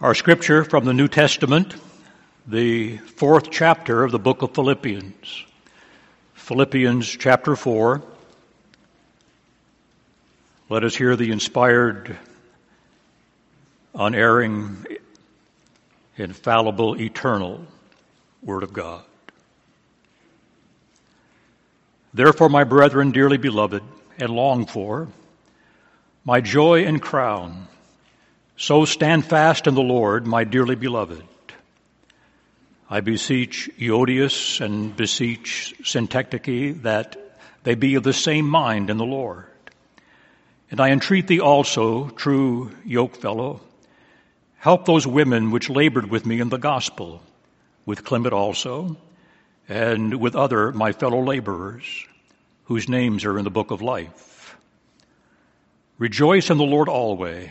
Our scripture from the New Testament, the fourth chapter of the book of Philippians. Philippians chapter 4. Let us hear the inspired, unerring, infallible, eternal Word of God. Therefore, my brethren, dearly beloved and longed for, my joy and crown, so stand fast in the Lord, my dearly beloved. I beseech Euodias and beseech Syntyche that they be of the same mind in the Lord. And I entreat thee also, true yokefellow, help those women which labored with me in the gospel, with Clement also, and with other my fellow laborers, whose names are in the book of life. Rejoice in the Lord always.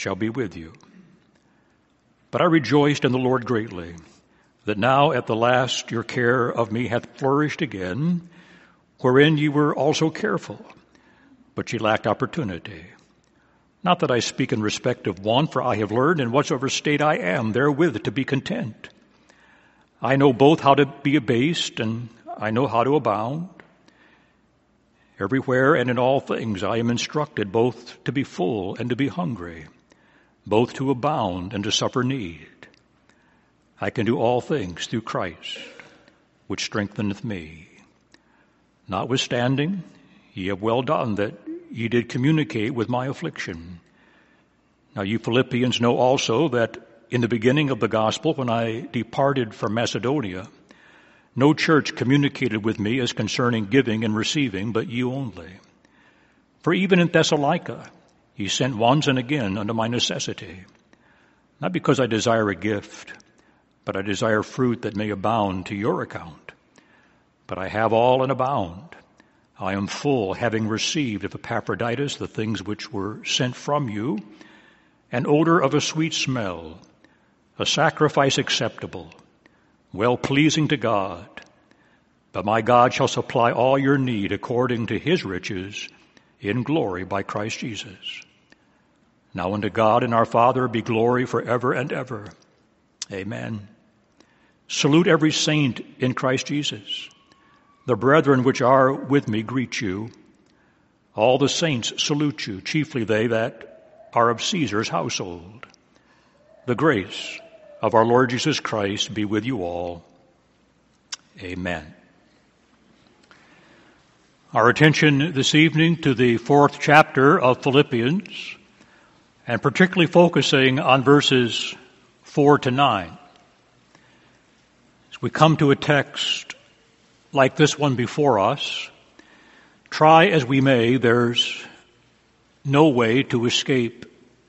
shall be with you. But I rejoiced in the Lord greatly that now at the last your care of me hath flourished again, wherein ye were also careful, but ye lacked opportunity. Not that I speak in respect of one, for I have learned in whatsoever state I am therewith to be content. I know both how to be abased and I know how to abound. Everywhere and in all things I am instructed both to be full and to be hungry both to abound and to suffer need. I can do all things through Christ, which strengtheneth me. Notwithstanding, ye have well done that ye did communicate with my affliction. Now you Philippians know also that in the beginning of the gospel, when I departed from Macedonia, no church communicated with me as concerning giving and receiving, but you only. For even in Thessalonica, he sent once and again unto my necessity, not because I desire a gift, but I desire fruit that may abound to your account. But I have all and abound. I am full, having received of Epaphroditus the things which were sent from you, an odor of a sweet smell, a sacrifice acceptable, well pleasing to God. But my God shall supply all your need according to his riches in glory by Christ Jesus. Now unto God and our Father be glory forever and ever. Amen. Salute every saint in Christ Jesus. The brethren which are with me greet you. All the saints salute you, chiefly they that are of Caesar's household. The grace of our Lord Jesus Christ be with you all. Amen. Our attention this evening to the fourth chapter of Philippians and particularly focusing on verses 4 to 9. As we come to a text like this one before us, try as we may, there's no way to escape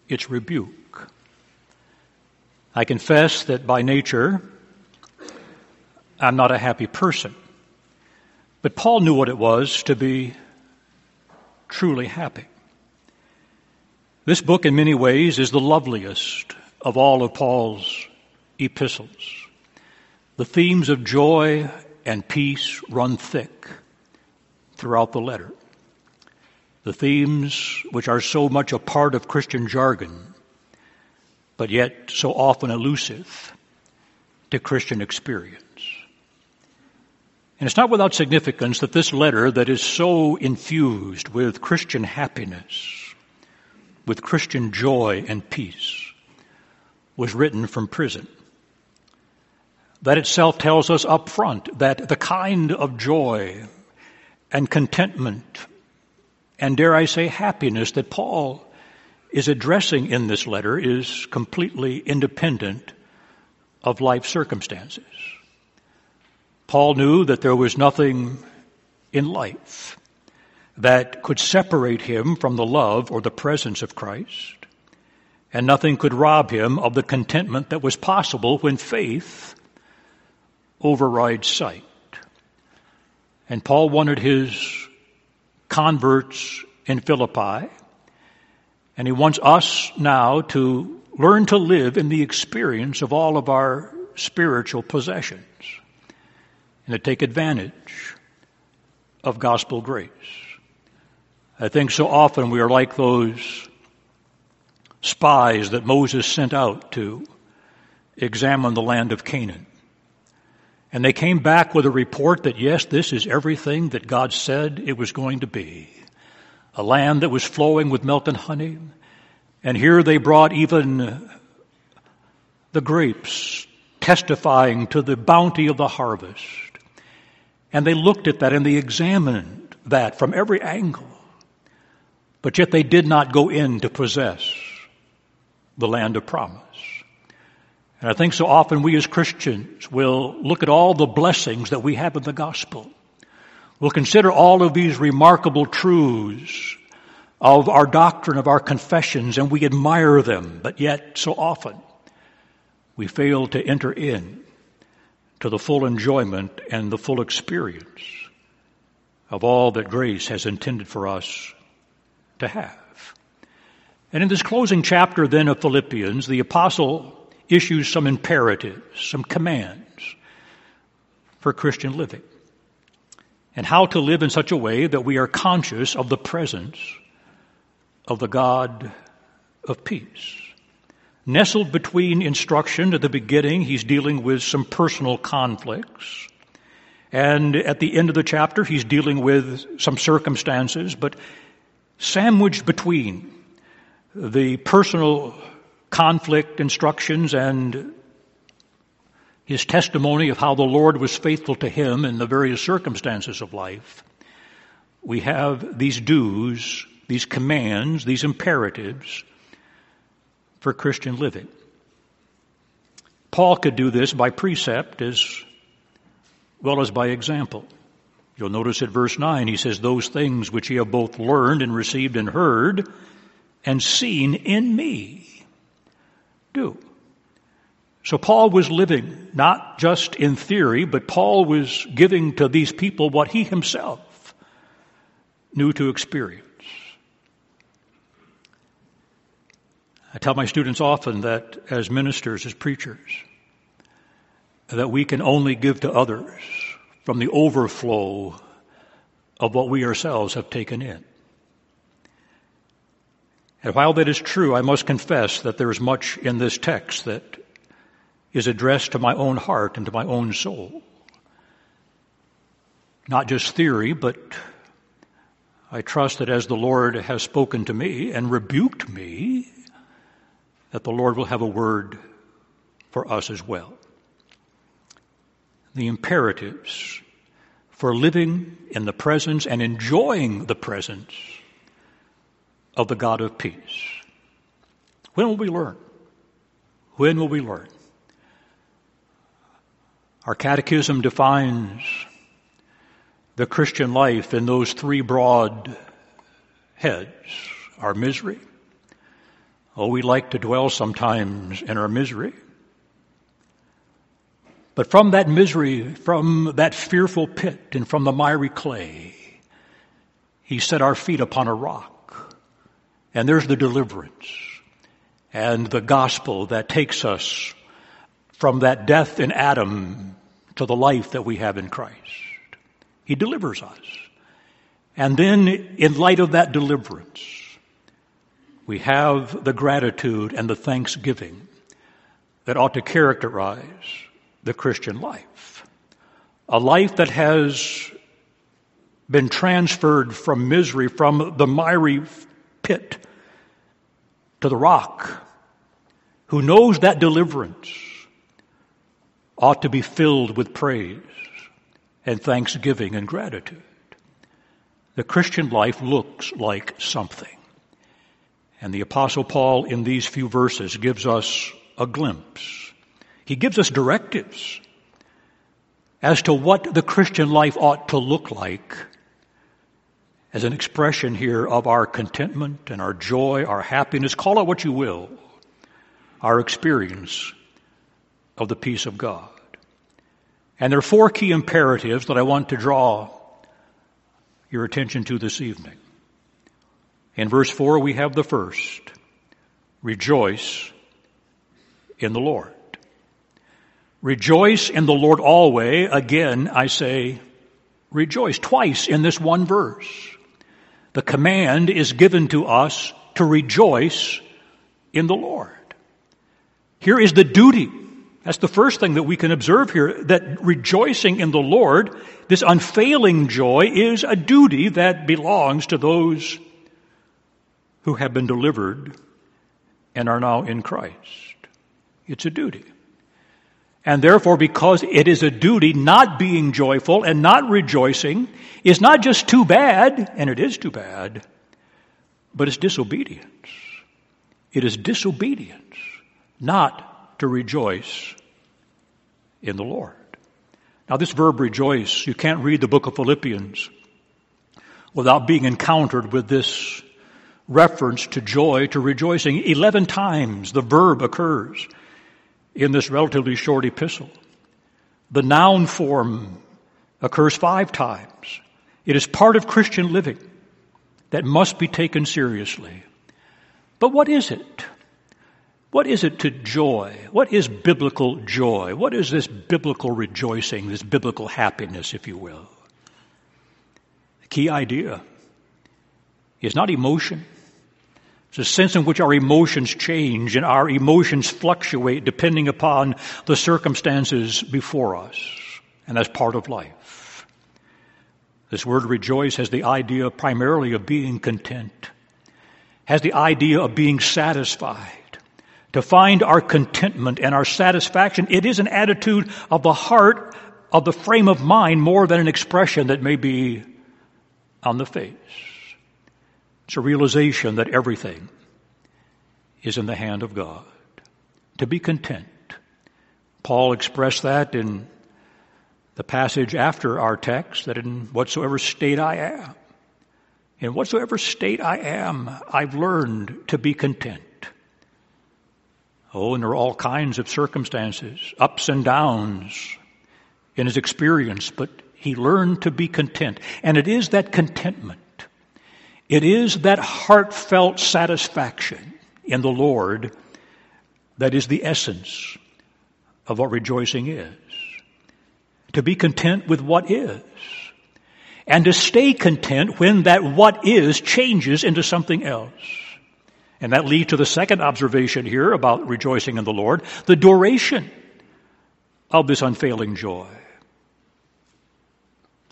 its rebuke. I confess that by nature, I'm not a happy person. But Paul knew what it was to be truly happy. This book, in many ways, is the loveliest of all of Paul's epistles. The themes of joy and peace run thick throughout the letter. The themes which are so much a part of Christian jargon, but yet so often elusive to Christian experience. And it's not without significance that this letter that is so infused with Christian happiness, with Christian joy and peace was written from prison. That itself tells us up front that the kind of joy and contentment and dare I say happiness that Paul is addressing in this letter is completely independent of life circumstances. Paul knew that there was nothing in life that could separate him from the love or the presence of Christ, and nothing could rob him of the contentment that was possible when faith overrides sight. And Paul wanted his converts in Philippi, and he wants us now to learn to live in the experience of all of our spiritual possessions and to take advantage of gospel grace. I think so often we are like those spies that Moses sent out to examine the land of Canaan. And they came back with a report that yes, this is everything that God said it was going to be. A land that was flowing with milk and honey. And here they brought even the grapes testifying to the bounty of the harvest. And they looked at that and they examined that from every angle. But yet they did not go in to possess the land of promise. And I think so often we as Christians will look at all the blessings that we have in the gospel. We'll consider all of these remarkable truths of our doctrine, of our confessions, and we admire them, but yet so often we fail to enter in to the full enjoyment and the full experience of all that grace has intended for us to have. And in this closing chapter then of Philippians, the apostle issues some imperatives, some commands for Christian living, and how to live in such a way that we are conscious of the presence of the God of peace. Nestled between instruction at the beginning, he's dealing with some personal conflicts. And at the end of the chapter, he's dealing with some circumstances, but sandwiched between the personal conflict instructions and his testimony of how the Lord was faithful to him in the various circumstances of life, we have these dues, these commands, these imperatives for Christian living. Paul could do this by precept as well as by example. You'll notice at verse 9, he says, Those things which ye have both learned and received and heard and seen in me do. So Paul was living not just in theory, but Paul was giving to these people what he himself knew to experience. I tell my students often that as ministers, as preachers, that we can only give to others from the overflow of what we ourselves have taken in. And while that is true, I must confess that there is much in this text that is addressed to my own heart and to my own soul. Not just theory, but I trust that as the Lord has spoken to me and rebuked me, that the Lord will have a word for us as well. The imperatives for living in the presence and enjoying the presence of the God of peace. When will we learn? When will we learn? Our catechism defines the Christian life in those three broad heads our misery. Oh, we like to dwell sometimes in our misery. But from that misery, from that fearful pit, and from the miry clay, He set our feet upon a rock. And there's the deliverance and the gospel that takes us from that death in Adam to the life that we have in Christ. He delivers us. And then, in light of that deliverance, we have the gratitude and the thanksgiving that ought to characterize the Christian life. A life that has been transferred from misery, from the miry pit to the rock, who knows that deliverance ought to be filled with praise and thanksgiving and gratitude. The Christian life looks like something. And the apostle Paul in these few verses gives us a glimpse. He gives us directives as to what the Christian life ought to look like as an expression here of our contentment and our joy, our happiness, call it what you will, our experience of the peace of God. And there are four key imperatives that I want to draw your attention to this evening. In verse 4, we have the first rejoice in the Lord. Rejoice in the Lord always. Again, I say rejoice twice in this one verse. The command is given to us to rejoice in the Lord. Here is the duty. That's the first thing that we can observe here, that rejoicing in the Lord, this unfailing joy, is a duty that belongs to those who have been delivered and are now in Christ. It's a duty. And therefore, because it is a duty, not being joyful and not rejoicing is not just too bad, and it is too bad, but it's disobedience. It is disobedience not to rejoice in the Lord. Now, this verb rejoice, you can't read the book of Philippians without being encountered with this reference to joy, to rejoicing. Eleven times the verb occurs in this relatively short epistle. The noun form occurs five times. It is part of Christian living that must be taken seriously. But what is it? What is it to joy? What is biblical joy? What is this biblical rejoicing, this biblical happiness, if you will? The key idea is not emotion. It's a sense in which our emotions change and our emotions fluctuate depending upon the circumstances before us. And that's part of life. This word rejoice has the idea primarily of being content, has the idea of being satisfied. To find our contentment and our satisfaction, it is an attitude of the heart, of the frame of mind, more than an expression that may be on the face. It's a realization that everything is in the hand of God. To be content. Paul expressed that in the passage after our text that in whatsoever state I am, in whatsoever state I am, I've learned to be content. Oh, and there are all kinds of circumstances, ups and downs in his experience, but he learned to be content. And it is that contentment it is that heartfelt satisfaction in the Lord that is the essence of what rejoicing is. To be content with what is. And to stay content when that what is changes into something else. And that leads to the second observation here about rejoicing in the Lord, the duration of this unfailing joy.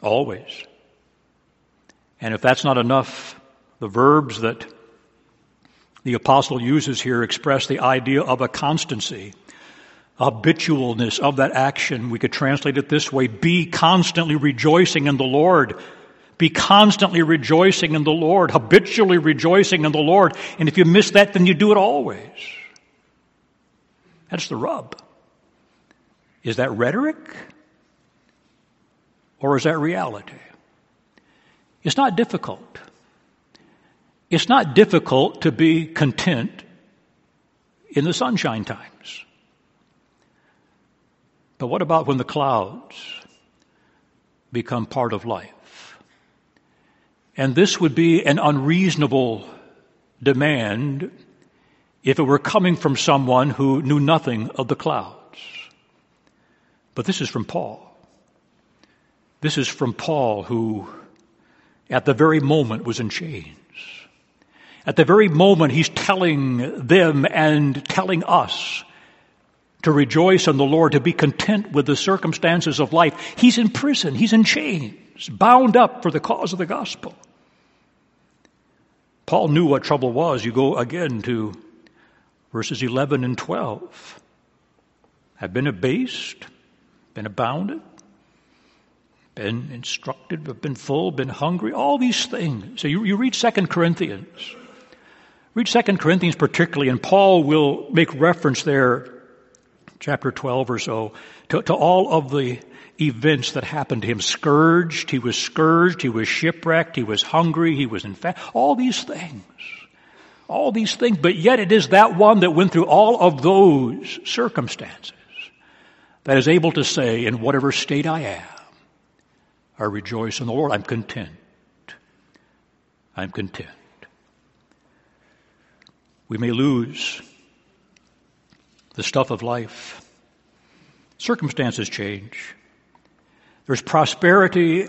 Always. And if that's not enough the verbs that the apostle uses here express the idea of a constancy, habitualness of that action. We could translate it this way be constantly rejoicing in the Lord. Be constantly rejoicing in the Lord, habitually rejoicing in the Lord. And if you miss that, then you do it always. That's the rub. Is that rhetoric? Or is that reality? It's not difficult. It's not difficult to be content in the sunshine times. But what about when the clouds become part of life? And this would be an unreasonable demand if it were coming from someone who knew nothing of the clouds. But this is from Paul. This is from Paul who at the very moment was in chains. At the very moment he's telling them and telling us to rejoice in the Lord, to be content with the circumstances of life, he's in prison, he's in chains, bound up for the cause of the gospel. Paul knew what trouble was. You go again to Verses 11 and 12 have been abased, been abounded, been instructed, been full, been hungry, all these things. So you, you read Second Corinthians. Read Second Corinthians particularly, and Paul will make reference there, chapter 12 or so, to, to all of the events that happened to him. Scourged, he was scourged, he was shipwrecked, he was hungry, he was in fact, all these things. All these things, but yet it is that one that went through all of those circumstances that is able to say, in whatever state I am, I rejoice in the Lord. I'm content. I'm content. We may lose the stuff of life. Circumstances change. There's prosperity,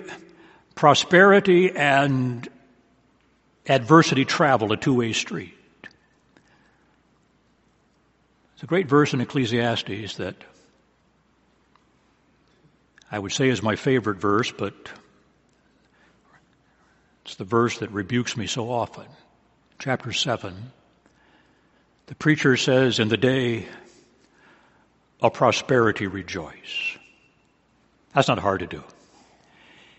prosperity and adversity travel a two-way street. It's a great verse in Ecclesiastes that I would say is my favorite verse, but it's the verse that rebukes me so often. Chapter 7. The preacher says, In the day of prosperity, rejoice. That's not hard to do.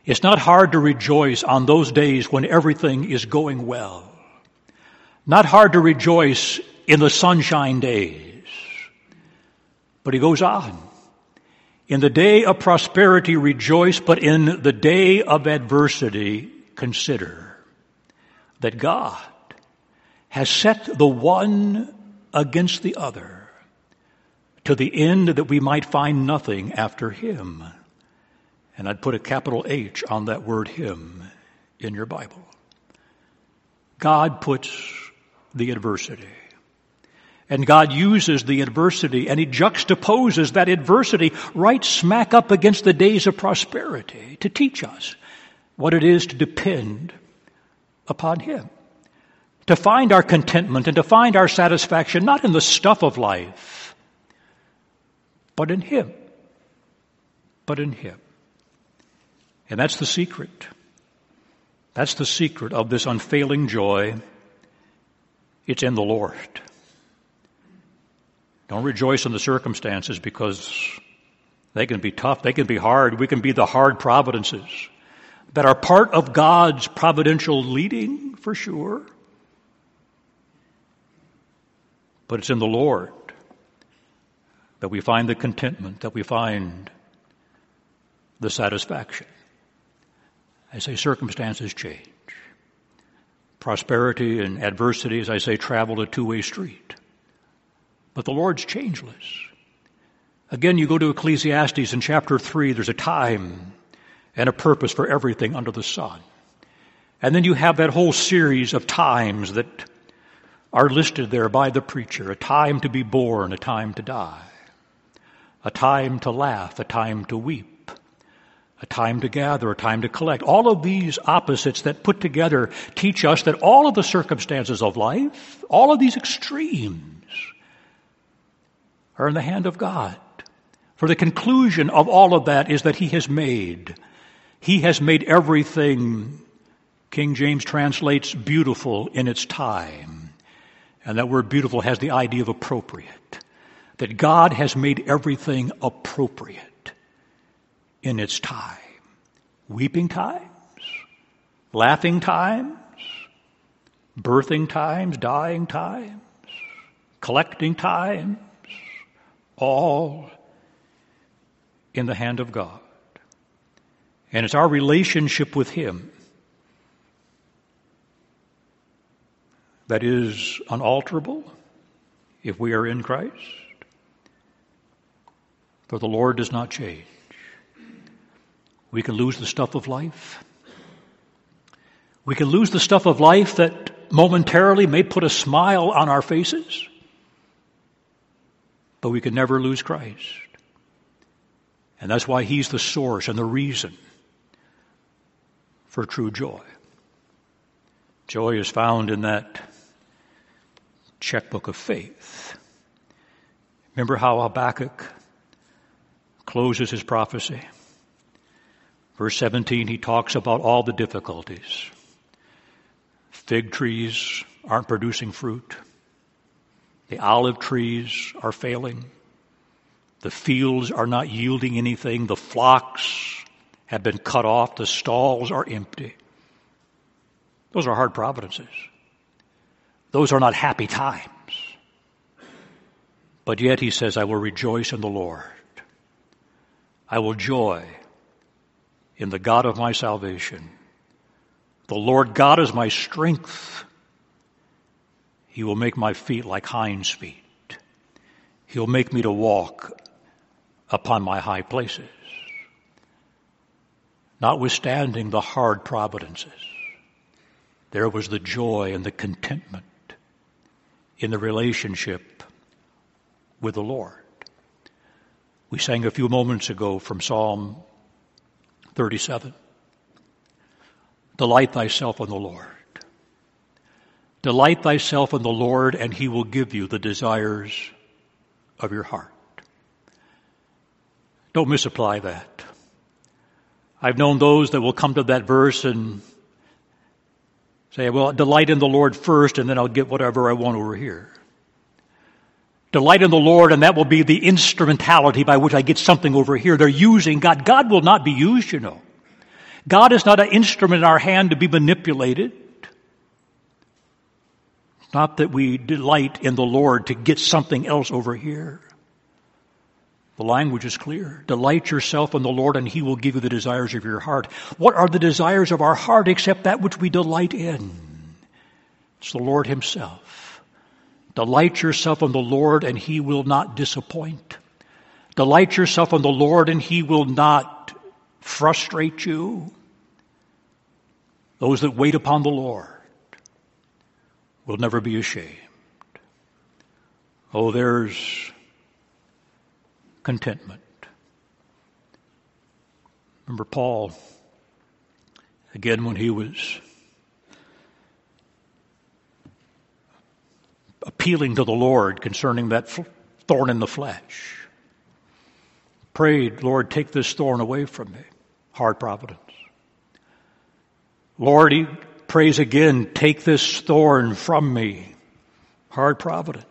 It's not hard to rejoice on those days when everything is going well. Not hard to rejoice in the sunshine days. But he goes on. In the day of prosperity, rejoice, but in the day of adversity, consider that God has set the one against the other to the end that we might find nothing after him. And I'd put a capital H on that word him in your Bible. God puts the adversity. And God uses the adversity and He juxtaposes that adversity right smack up against the days of prosperity to teach us what it is to depend upon Him. To find our contentment and to find our satisfaction not in the stuff of life, but in Him. But in Him. And that's the secret. That's the secret of this unfailing joy. It's in the Lord. Don't rejoice in the circumstances because they can be tough, they can be hard. We can be the hard providences that are part of God's providential leading, for sure. But it's in the Lord that we find the contentment, that we find the satisfaction. I say circumstances change. Prosperity and adversity, as I say, travel a two-way street. But the Lord's changeless. Again, you go to Ecclesiastes in chapter 3, there's a time and a purpose for everything under the sun. And then you have that whole series of times that are listed there by the preacher. A time to be born, a time to die. A time to laugh, a time to weep a time to gather, a time to collect. All of these opposites that put together teach us that all of the circumstances of life, all of these extremes, are in the hand of God. For the conclusion of all of that is that He has made. He has made everything, King James translates, beautiful in its time. And that word beautiful has the idea of appropriate. That God has made everything appropriate in its time. Weeping times, laughing times, birthing times, dying times, collecting times, all in the hand of God. And it's our relationship with Him that is unalterable if we are in Christ. For the Lord does not change. We can lose the stuff of life. We can lose the stuff of life that momentarily may put a smile on our faces, but we can never lose Christ. And that's why He's the source and the reason for true joy. Joy is found in that checkbook of faith. Remember how Habakkuk closes his prophecy? Verse 17, he talks about all the difficulties. Fig trees aren't producing fruit. The olive trees are failing. The fields are not yielding anything. The flocks have been cut off. The stalls are empty. Those are hard providences. Those are not happy times. But yet he says, I will rejoice in the Lord. I will joy in the God of my salvation. The Lord God is my strength. He will make my feet like hinds' feet. He'll make me to walk upon my high places. Notwithstanding the hard providences, there was the joy and the contentment in the relationship with the Lord. We sang a few moments ago from Psalm 37. Delight thyself in the Lord. Delight thyself in the Lord, and he will give you the desires of your heart. Don't misapply that. I've known those that will come to that verse and say, well, delight in the Lord first, and then I'll get whatever I want over here. Delight in the Lord, and that will be the instrumentality by which I get something over here. They're using God. God will not be used, you know. God is not an instrument in our hand to be manipulated. It's Not that we delight in the Lord to get something else over here. The language is clear. Delight yourself in the Lord and He will give you the desires of your heart. What are the desires of our heart except that which we delight in? It's the Lord Himself. Delight yourself in the Lord and He will not disappoint. Delight yourself in the Lord and He will not frustrate you. Those that wait upon the Lord will never be ashamed. Oh, there's contentment. Remember Paul, again, when he was appealing to the Lord concerning that thorn in the flesh. Prayed, Lord, take this thorn away from me. Hard providence. Lord, he prays again, take this thorn from me. Hard providence.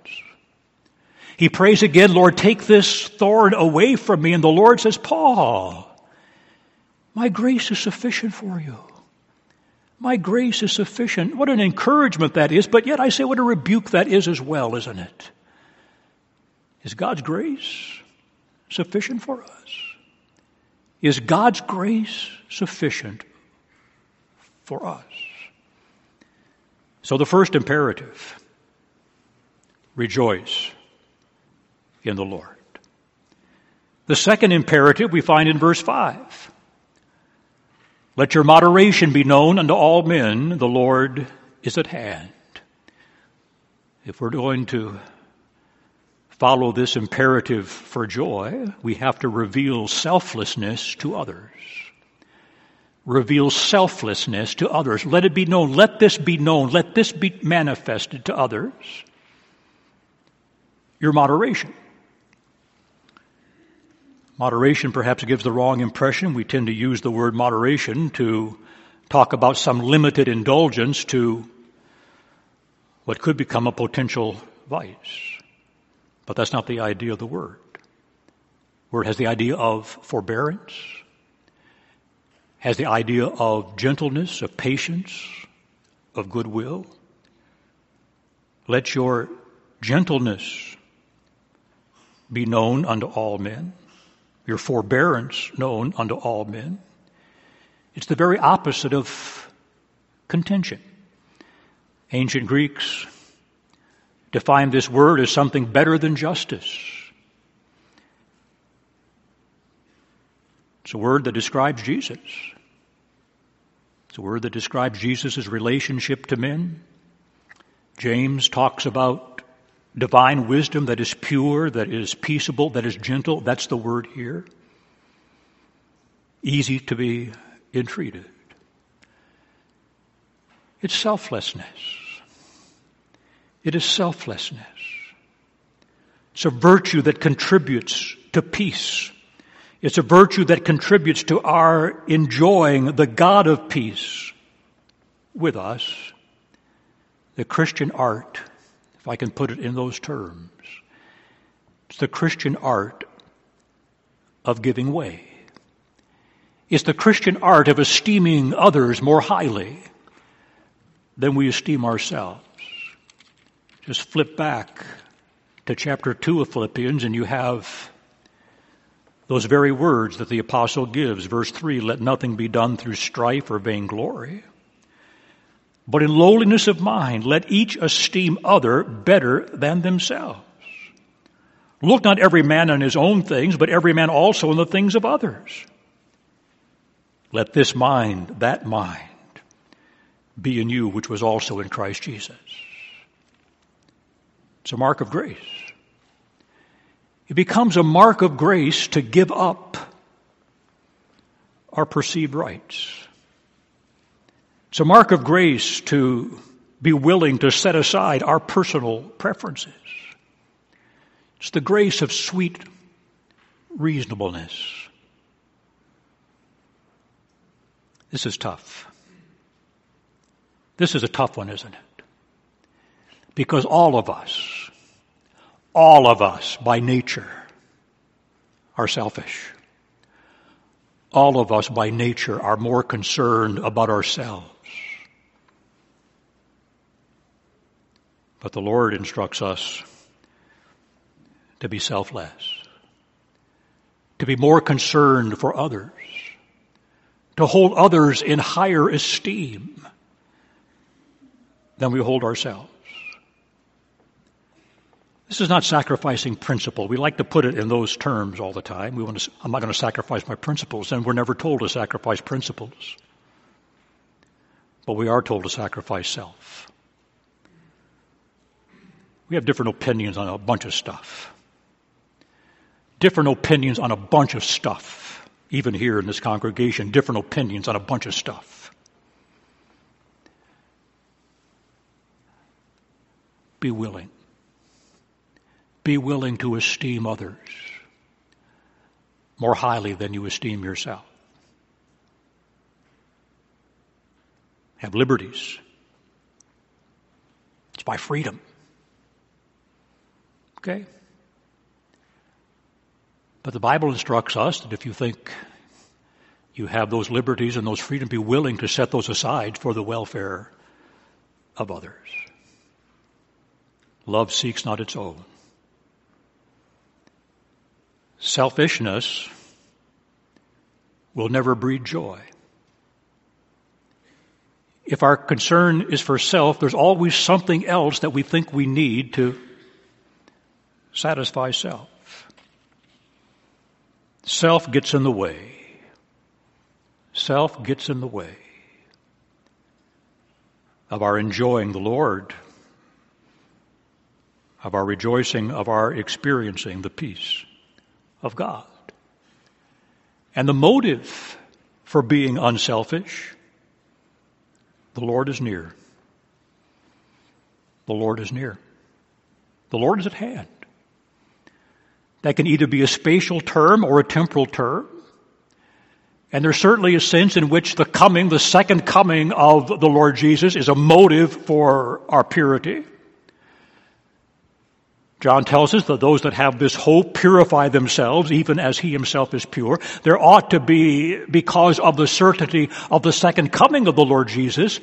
He prays again, Lord, take this thorn away from me. And the Lord says, Paul, my grace is sufficient for you. My grace is sufficient. What an encouragement that is, but yet I say what a rebuke that is as well, isn't it? Is God's grace sufficient for us? Is God's grace sufficient for us? So the first imperative, rejoice in the Lord. The second imperative we find in verse 5. Let your moderation be known unto all men, the Lord is at hand. If we're going to follow this imperative for joy, we have to reveal selflessness to others. Reveal selflessness to others. Let it be known. Let this be known. Let this be manifested to others. Your moderation. Moderation perhaps gives the wrong impression. We tend to use the word moderation to talk about some limited indulgence to what could become a potential vice. But that's not the idea of the word. Word has the idea of forbearance, has the idea of gentleness, of patience, of goodwill. Let your gentleness be known unto all men your forbearance known unto all men. It's the very opposite of contention. Ancient Greeks defined this word as something better than justice. It's a word that describes Jesus. It's a word that describes Jesus' relationship to men. James talks about divine wisdom that is pure, that is peaceable, that is gentle. That's the word here. Easy to be entreated. It's selflessness. It is selflessness. It's a virtue that contributes to peace. It's a virtue that contributes to our enjoying the God of peace with us. The Christian art I can put it in those terms. It's the Christian art of giving way. It's the Christian art of esteeming others more highly than we esteem ourselves. Just flip back to chapter 2 of Philippians and you have those very words that the apostle gives. Verse 3 Let nothing be done through strife or vainglory, but in lowliness of mind, let each esteem other better than themselves. Look not every man on his own things, but every man also on the things of others. Let this mind, that mind, be in you, which was also in Christ Jesus. It's a mark of grace. It becomes a mark of grace to give up our perceived rights. It's a mark of grace to be willing to set aside our personal preferences. It's the grace of sweet reasonableness. This is tough. This is a tough one, isn't it? Because all of us, all of us by nature are selfish. All of us by nature are more concerned about ourselves. But the Lord instructs us to be selfless, to be more concerned for others, to hold others in higher esteem than we hold ourselves. This is not sacrificing principle. We like to put it in those terms all the time. We want to, I'm not going to sacrifice my principles, and we're never told to sacrifice principles. But we are told to sacrifice self. We have different opinions on a bunch of stuff. Different opinions on a bunch of stuff. Even here in this congregation, different opinions on a bunch of stuff. Be willing be willing to esteem others more highly than you esteem yourself. Have liberties. It's by freedom. Okay? But the Bible instructs us that if you think you have those liberties and those freedoms, be willing to set those aside for the welfare of others. Love seeks not its own. Selfishness will never breed joy. If our concern is for self, there's always something else that we think we need to satisfy self. Self gets in the way. Self gets in the way of our enjoying the Lord, of our rejoicing, of our experiencing the peace of God. And the motive for being unselfish, the Lord is near. The Lord is near. The Lord is at hand. That can either be a spatial term or a temporal term. And there's certainly a sense in which the coming, the second coming of the Lord Jesus is a motive for our purity. John tells us that those that have this hope purify themselves even as he himself is pure. There ought to be, because of the certainty of the second coming of the Lord Jesus,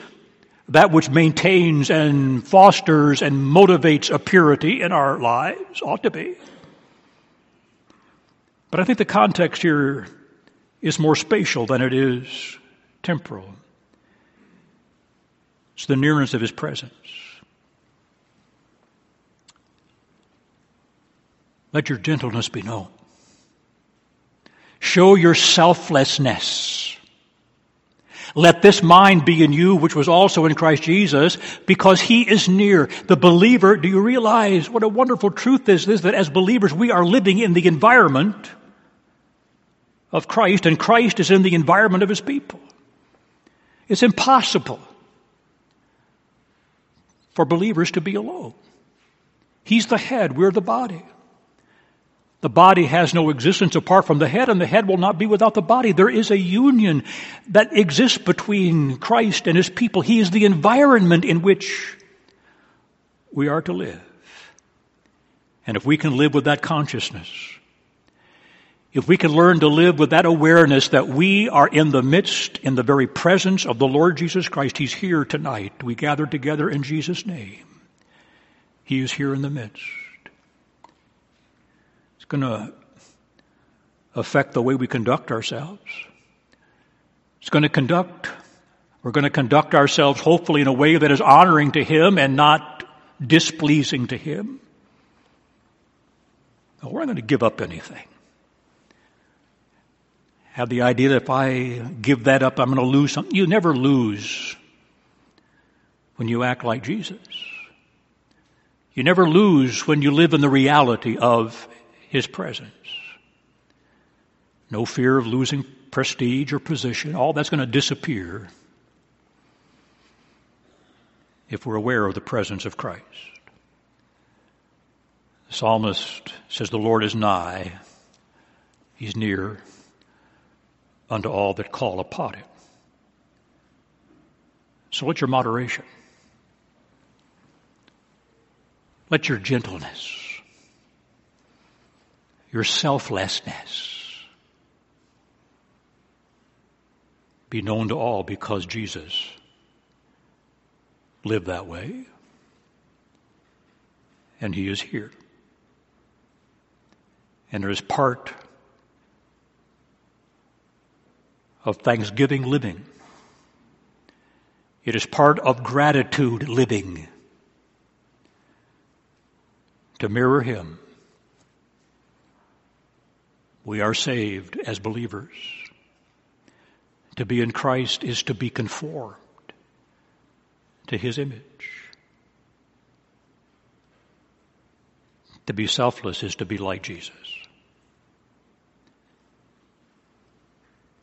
that which maintains and fosters and motivates a purity in our lives ought to be. But I think the context here is more spatial than it is temporal. It's the nearness of his presence. Let your gentleness be known. Show your selflessness. Let this mind be in you, which was also in Christ Jesus, because He is near. The believer, do you realize what a wonderful truth this is that as believers we are living in the environment of Christ and Christ is in the environment of His people. It's impossible for believers to be alone. He's the head, we're the body. The body has no existence apart from the head, and the head will not be without the body. There is a union that exists between Christ and his people. He is the environment in which we are to live. And if we can live with that consciousness, if we can learn to live with that awareness that we are in the midst, in the very presence of the Lord Jesus Christ, He's here tonight. We gather together in Jesus' name. He is here in the midst. It's going to affect the way we conduct ourselves. It's going to conduct, we're going to conduct ourselves hopefully in a way that is honoring to Him and not displeasing to Him. we're not going to give up anything have the idea that if I give that up, I'm going to lose something. You never lose when you act like Jesus. You never lose when you live in the reality of His presence. No fear of losing prestige or position. All that's going to disappear if we're aware of the presence of Christ. The psalmist says, The Lord is nigh, He's near unto all that call upon it. So what's your moderation? Let your gentleness, your selflessness be known to all because Jesus lived that way and he is here. And there is part of thanksgiving living. It is part of gratitude living to mirror Him. We are saved as believers. To be in Christ is to be conformed to His image. To be selfless is to be like Jesus.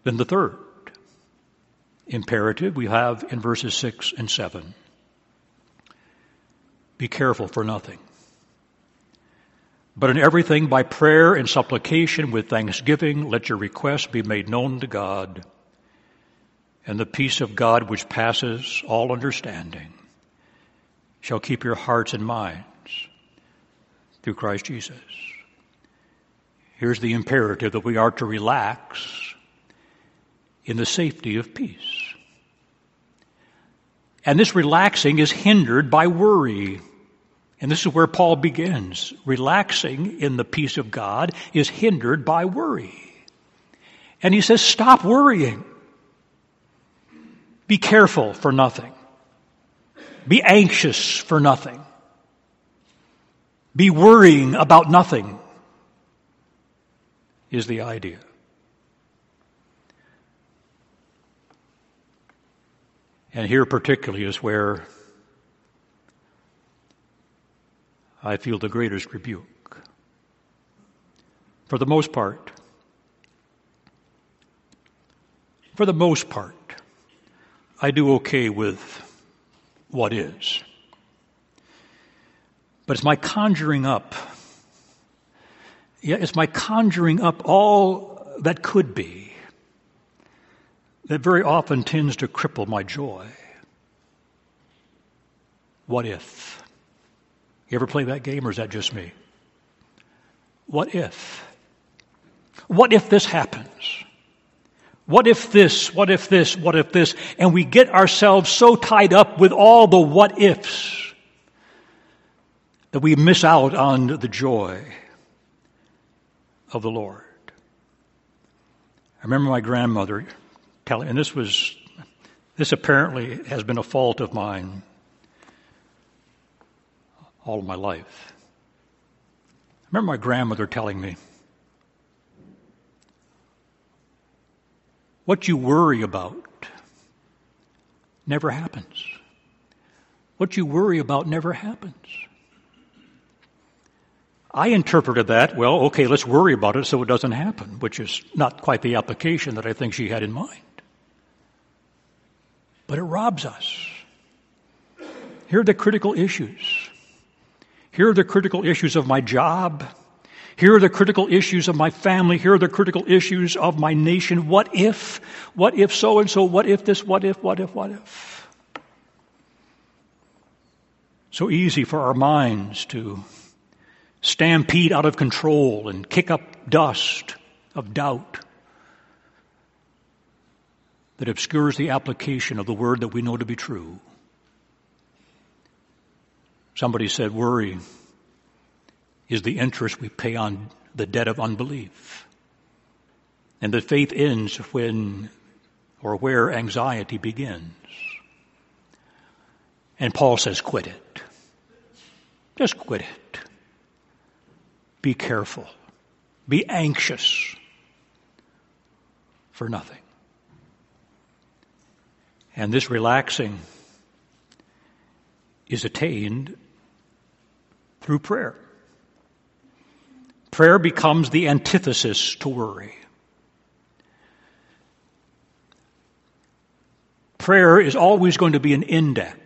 Then the third imperative we have in verses 6 and 7 be careful for nothing. But in everything, by prayer and supplication with thanksgiving, let your requests be made known to God. And the peace of God, which passes all understanding, shall keep your hearts and minds through Christ Jesus. Here's the imperative that we are to relax in the safety of peace. And this relaxing is hindered by worry. And this is where Paul begins. Relaxing in the peace of God is hindered by worry. And he says, stop worrying. Be careful for nothing. Be anxious for nothing. Be worrying about nothing is the idea. And here, particularly, is where I feel the greatest rebuke. For the most part, for the most part, I do okay with what is. But it's my conjuring up, yeah, it's my conjuring up all that could be that very often tends to cripple my joy. What if? You ever play that game or is that just me? What if? What if this happens? What if this? What if this? What if this? And we get ourselves so tied up with all the what ifs that we miss out on the joy of the Lord. I remember my grandmother telling, and this was, this apparently has been a fault of mine all of my life. I remember my grandmother telling me, what you worry about never happens. What you worry about never happens. I interpreted that, well, okay, let's worry about it so it doesn't happen, which is not quite the application that I think she had in mind but it robs us. Here are the critical issues. Here are the critical issues of my job. Here are the critical issues of my family. Here are the critical issues of my nation. What if? What if so and so? What if this? What if? What if? What if? So easy for our minds to stampede out of control and kick up dust of doubt that obscures the application of the word that we know to be true. Somebody said worry is the interest we pay on the debt of unbelief. And that faith ends when or where anxiety begins. And Paul says, quit it. Just quit it. Be careful. Be anxious for nothing. And this relaxing is attained through prayer. Prayer becomes the antithesis to worry. Prayer is always going to be an index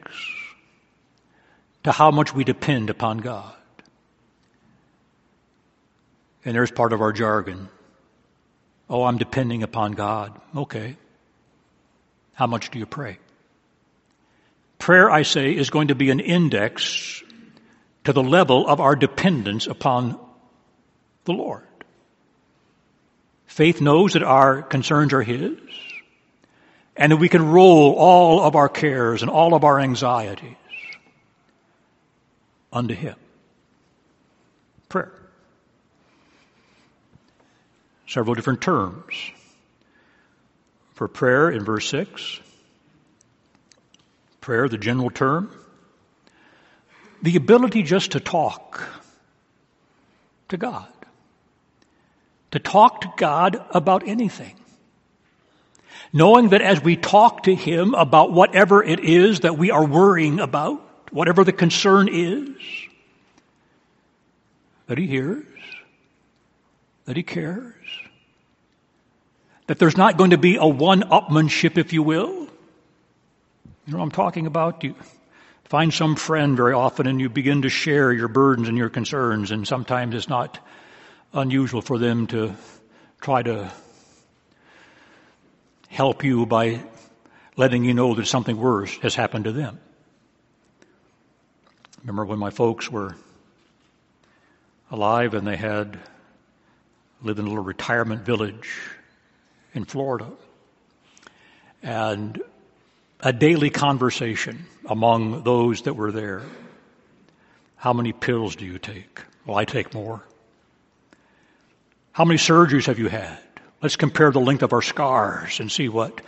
to how much we depend upon God. And there's part of our jargon. Oh, I'm depending upon God. Okay. How much do you pray? Prayer, I say, is going to be an index to the level of our dependence upon the Lord. Faith knows that our concerns are His and that we can roll all of our cares and all of our anxieties unto Him. Prayer. Several different terms for prayer in verse 6. Prayer, the general term. The ability just to talk to God. To talk to God about anything. Knowing that as we talk to Him about whatever it is that we are worrying about, whatever the concern is, that He hears, that He cares, that there's not going to be a one-upmanship, if you will. You know I'm talking about? You find some friend very often and you begin to share your burdens and your concerns, and sometimes it's not unusual for them to try to help you by letting you know that something worse has happened to them. Remember when my folks were alive and they had lived in a little retirement village in Florida. And a daily conversation among those that were there. How many pills do you take? Well, I take more. How many surgeries have you had? Let's compare the length of our scars and see what.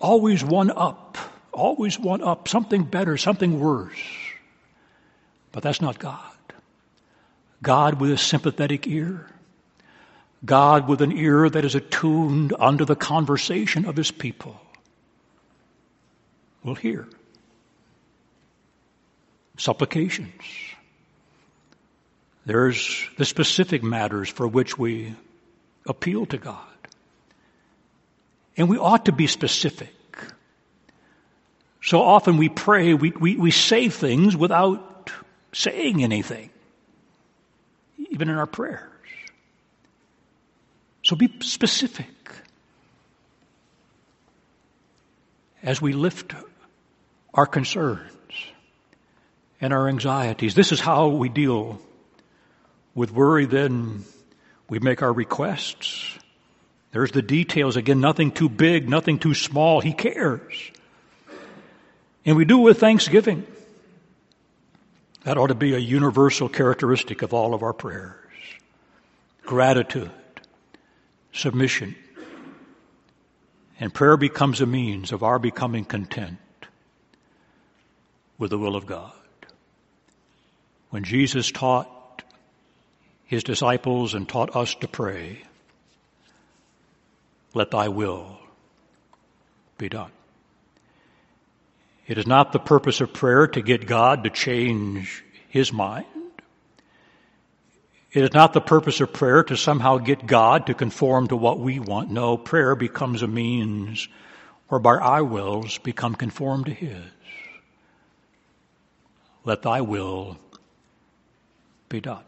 Always one up. Always one up. Something better, something worse. But that's not God. God with a sympathetic ear. God with an ear that is attuned unto the conversation of his people will hear. Supplications. There's the specific matters for which we appeal to God. And we ought to be specific. So often we pray, we, we, we say things without saying anything, even in our prayers. So be specific. As we lift our concerns and our anxieties, this is how we deal with worry, then we make our requests. There's the details. Again, nothing too big, nothing too small. He cares. And we do with thanksgiving. That ought to be a universal characteristic of all of our prayers. Gratitude submission. And prayer becomes a means of our becoming content with the will of God. When Jesus taught his disciples and taught us to pray, let thy will be done. It is not the purpose of prayer to get God to change his mind. It is not the purpose of prayer to somehow get God to conform to what we want. No, prayer becomes a means whereby our wills become conformed to His. Let thy will be done.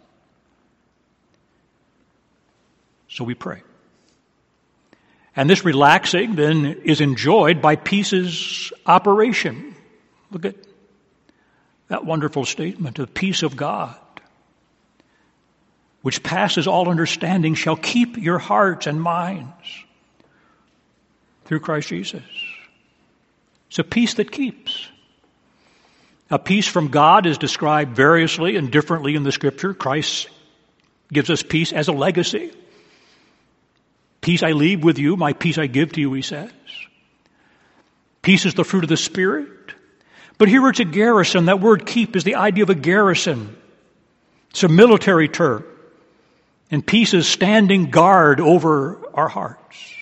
So we pray. And this relaxing then is enjoyed by peace's operation. Look at that wonderful statement, the peace of God which passes all understanding, shall keep your hearts and minds through Christ Jesus. It's a peace that keeps. A peace from God is described variously and differently in the scripture. Christ gives us peace as a legacy. Peace I leave with you, my peace I give to you, he says. Peace is the fruit of the Spirit. But here it's a garrison. That word keep is the idea of a garrison. It's a military term. And peace is standing guard over our hearts.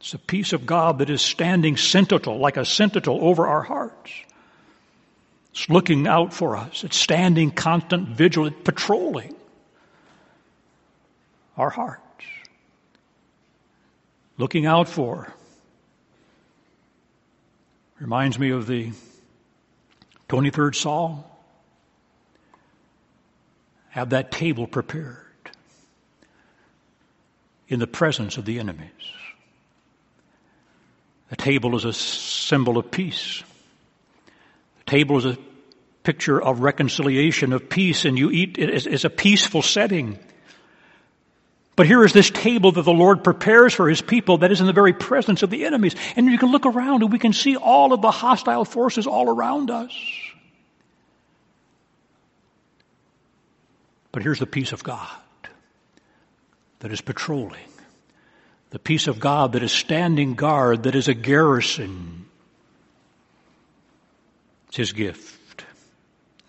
It's the peace of God that is standing sentinel, like a sentinel over our hearts. It's looking out for us. It's standing constant vigilant, patrolling our hearts. Looking out for. Reminds me of the 23rd Psalm. Have that table prepared in the presence of the enemies. The table is a symbol of peace. The table is a picture of reconciliation, of peace, and you eat it as a peaceful setting. But here is this table that the Lord prepares for His people that is in the very presence of the enemies. And you can look around and we can see all of the hostile forces all around us. But here's the peace of God that is patrolling, the peace of God that is standing guard, that is a garrison. It's His gift.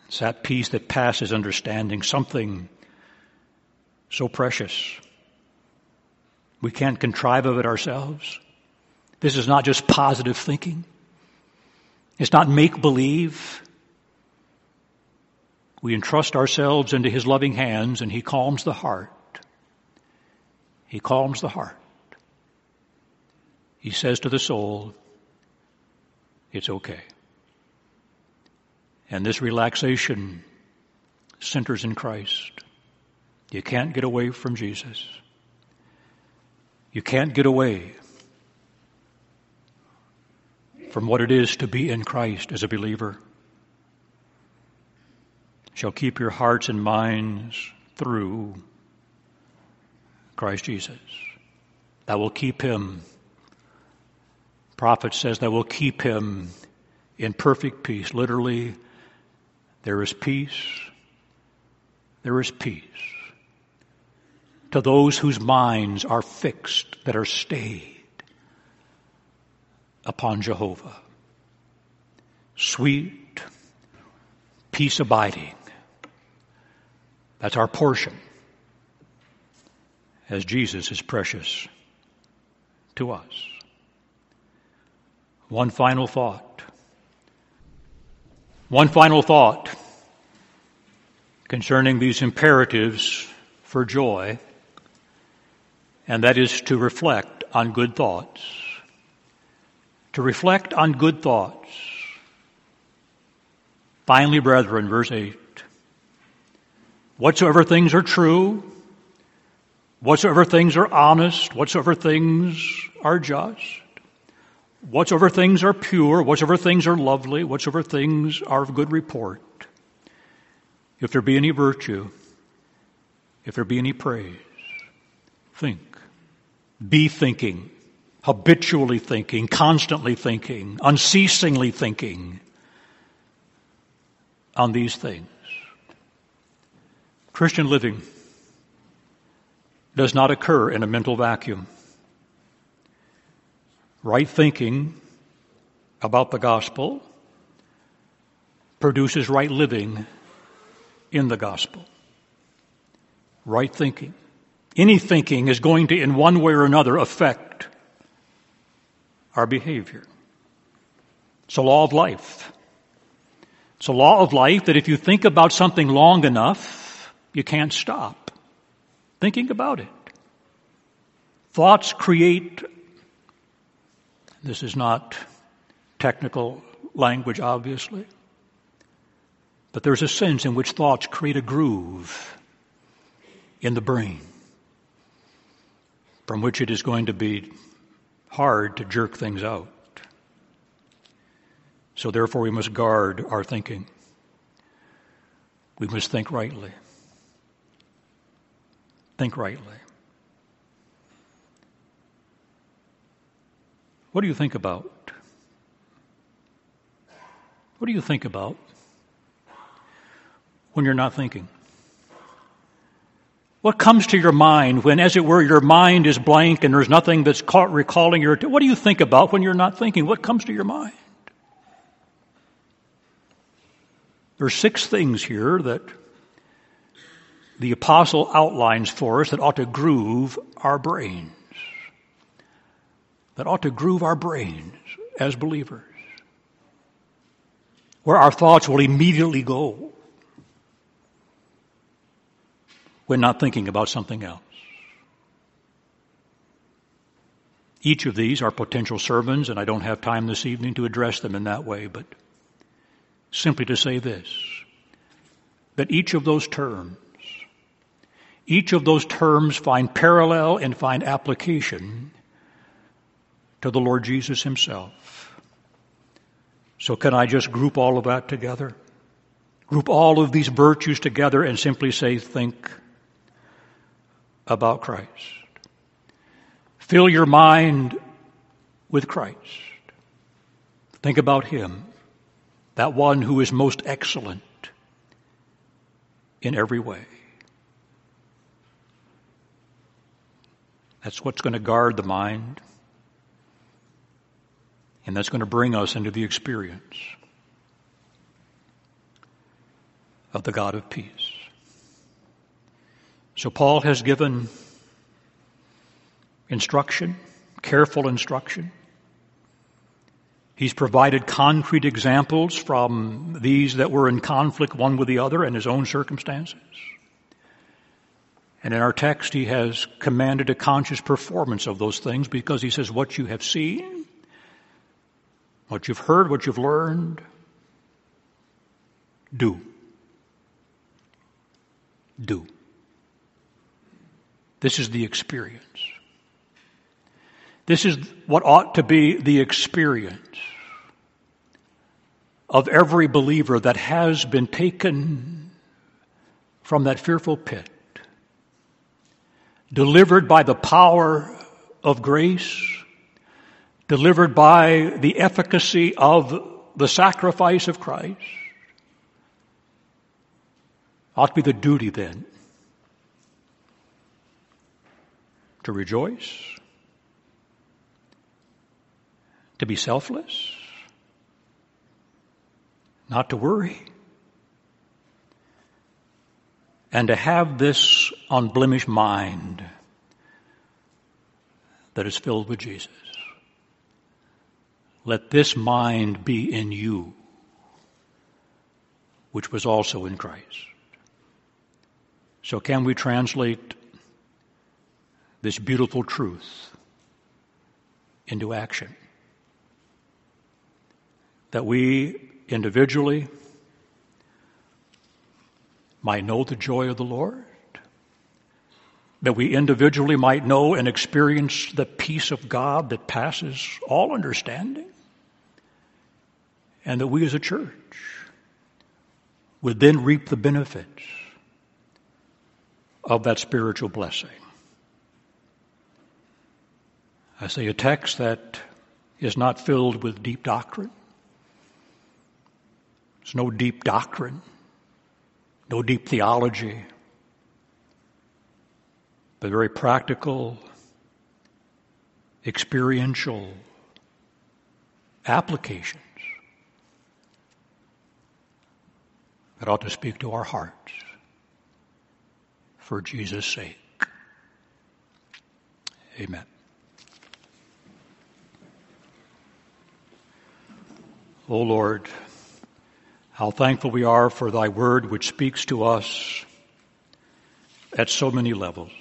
It's that peace that passes understanding, something so precious. We can't contrive of it ourselves. This is not just positive thinking. It's not make believe. We entrust ourselves into His loving hands and He calms the heart. He calms the heart. He says to the soul, it's okay. And this relaxation centers in Christ. You can't get away from Jesus. You can't get away from what it is to be in Christ as a believer shall keep your hearts and minds through Christ Jesus. That will keep him, prophet says, that will keep him in perfect peace. Literally, there is peace. There is peace to those whose minds are fixed, that are stayed upon Jehovah. Sweet, peace abiding that's our portion as Jesus is precious to us. One final thought. One final thought concerning these imperatives for joy, and that is to reflect on good thoughts. To reflect on good thoughts. Finally, brethren, verse 8. Whatsoever things are true, whatsoever things are honest, whatsoever things are just, whatsoever things are pure, whatsoever things are lovely, whatsoever things are of good report, if there be any virtue, if there be any praise, think. Be thinking, habitually thinking, constantly thinking, unceasingly thinking on these things. Christian living does not occur in a mental vacuum. Right thinking about the gospel produces right living in the gospel. Right thinking. Any thinking is going to, in one way or another, affect our behavior. It's a law of life. It's a law of life that if you think about something long enough, you can't stop thinking about it. Thoughts create, this is not technical language, obviously, but there's a sense in which thoughts create a groove in the brain from which it is going to be hard to jerk things out. So therefore we must guard our thinking. We must think rightly. Think rightly. What do you think about? What do you think about when you're not thinking? What comes to your mind when, as it were, your mind is blank and there's nothing that's caught recalling your. What do you think about when you're not thinking? What comes to your mind? There are six things here that the apostle outlines for us that ought to groove our brains, that ought to groove our brains as believers, where our thoughts will immediately go when not thinking about something else. Each of these are potential sermons, and I don't have time this evening to address them in that way, but simply to say this that each of those terms, each of those terms find parallel and find application to the Lord Jesus Himself. So, can I just group all of that together? Group all of these virtues together and simply say, think about Christ. Fill your mind with Christ. Think about Him that one who is most excellent in every way. That's what's going to guard the mind, and that's going to bring us into the experience of the God of peace. So, Paul has given instruction, careful instruction He's provided concrete examples from these that were in conflict one with the other and his own circumstances. And in our text, he has commanded a conscious performance of those things because he says, What you have seen, what you've heard, what you've learned, do. Do. This is the experience. This is what ought to be the experience of every believer that has been taken from that fearful pit, delivered by the power of grace, delivered by the efficacy of the sacrifice of Christ, ought to be the duty then to rejoice, to be selfless, not to worry, and to have this unblemished mind that is filled with Jesus. Let this mind be in you, which was also in Christ. So, can we translate this beautiful truth into action? That we individually might know the joy of the Lord, that we individually might know and experience the peace of God that passes all understanding, and that we as a church would then reap the benefits of that spiritual blessing. I say a text that is not filled with deep doctrine, there's no deep doctrine, no deep theology, but very practical, experiential applications that ought to speak to our hearts for Jesus' sake. Amen. O oh Lord, how thankful we are for thy word which speaks to us at so many levels.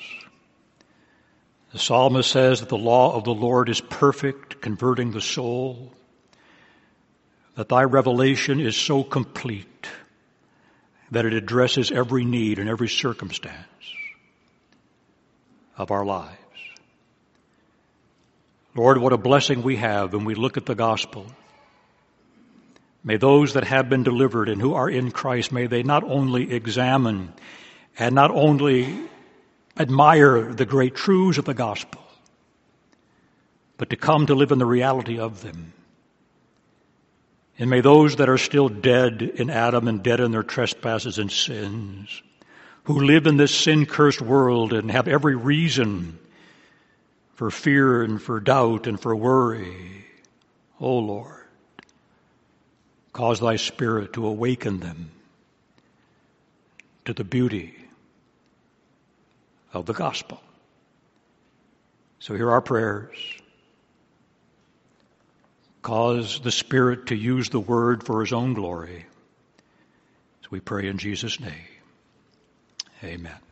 The psalmist says that the law of the Lord is perfect, converting the soul, that thy revelation is so complete that it addresses every need and every circumstance of our lives. Lord, what a blessing we have when we look at the gospel May those that have been delivered and who are in Christ, may they not only examine and not only admire the great truths of the gospel, but to come to live in the reality of them. And may those that are still dead in Adam and dead in their trespasses and sins, who live in this sin cursed world and have every reason for fear and for doubt and for worry, O oh Lord, cause thy Spirit to awaken them to the beauty of the gospel. So hear our prayers. Cause the Spirit to use the word for his own glory. So we pray in Jesus' name. Amen.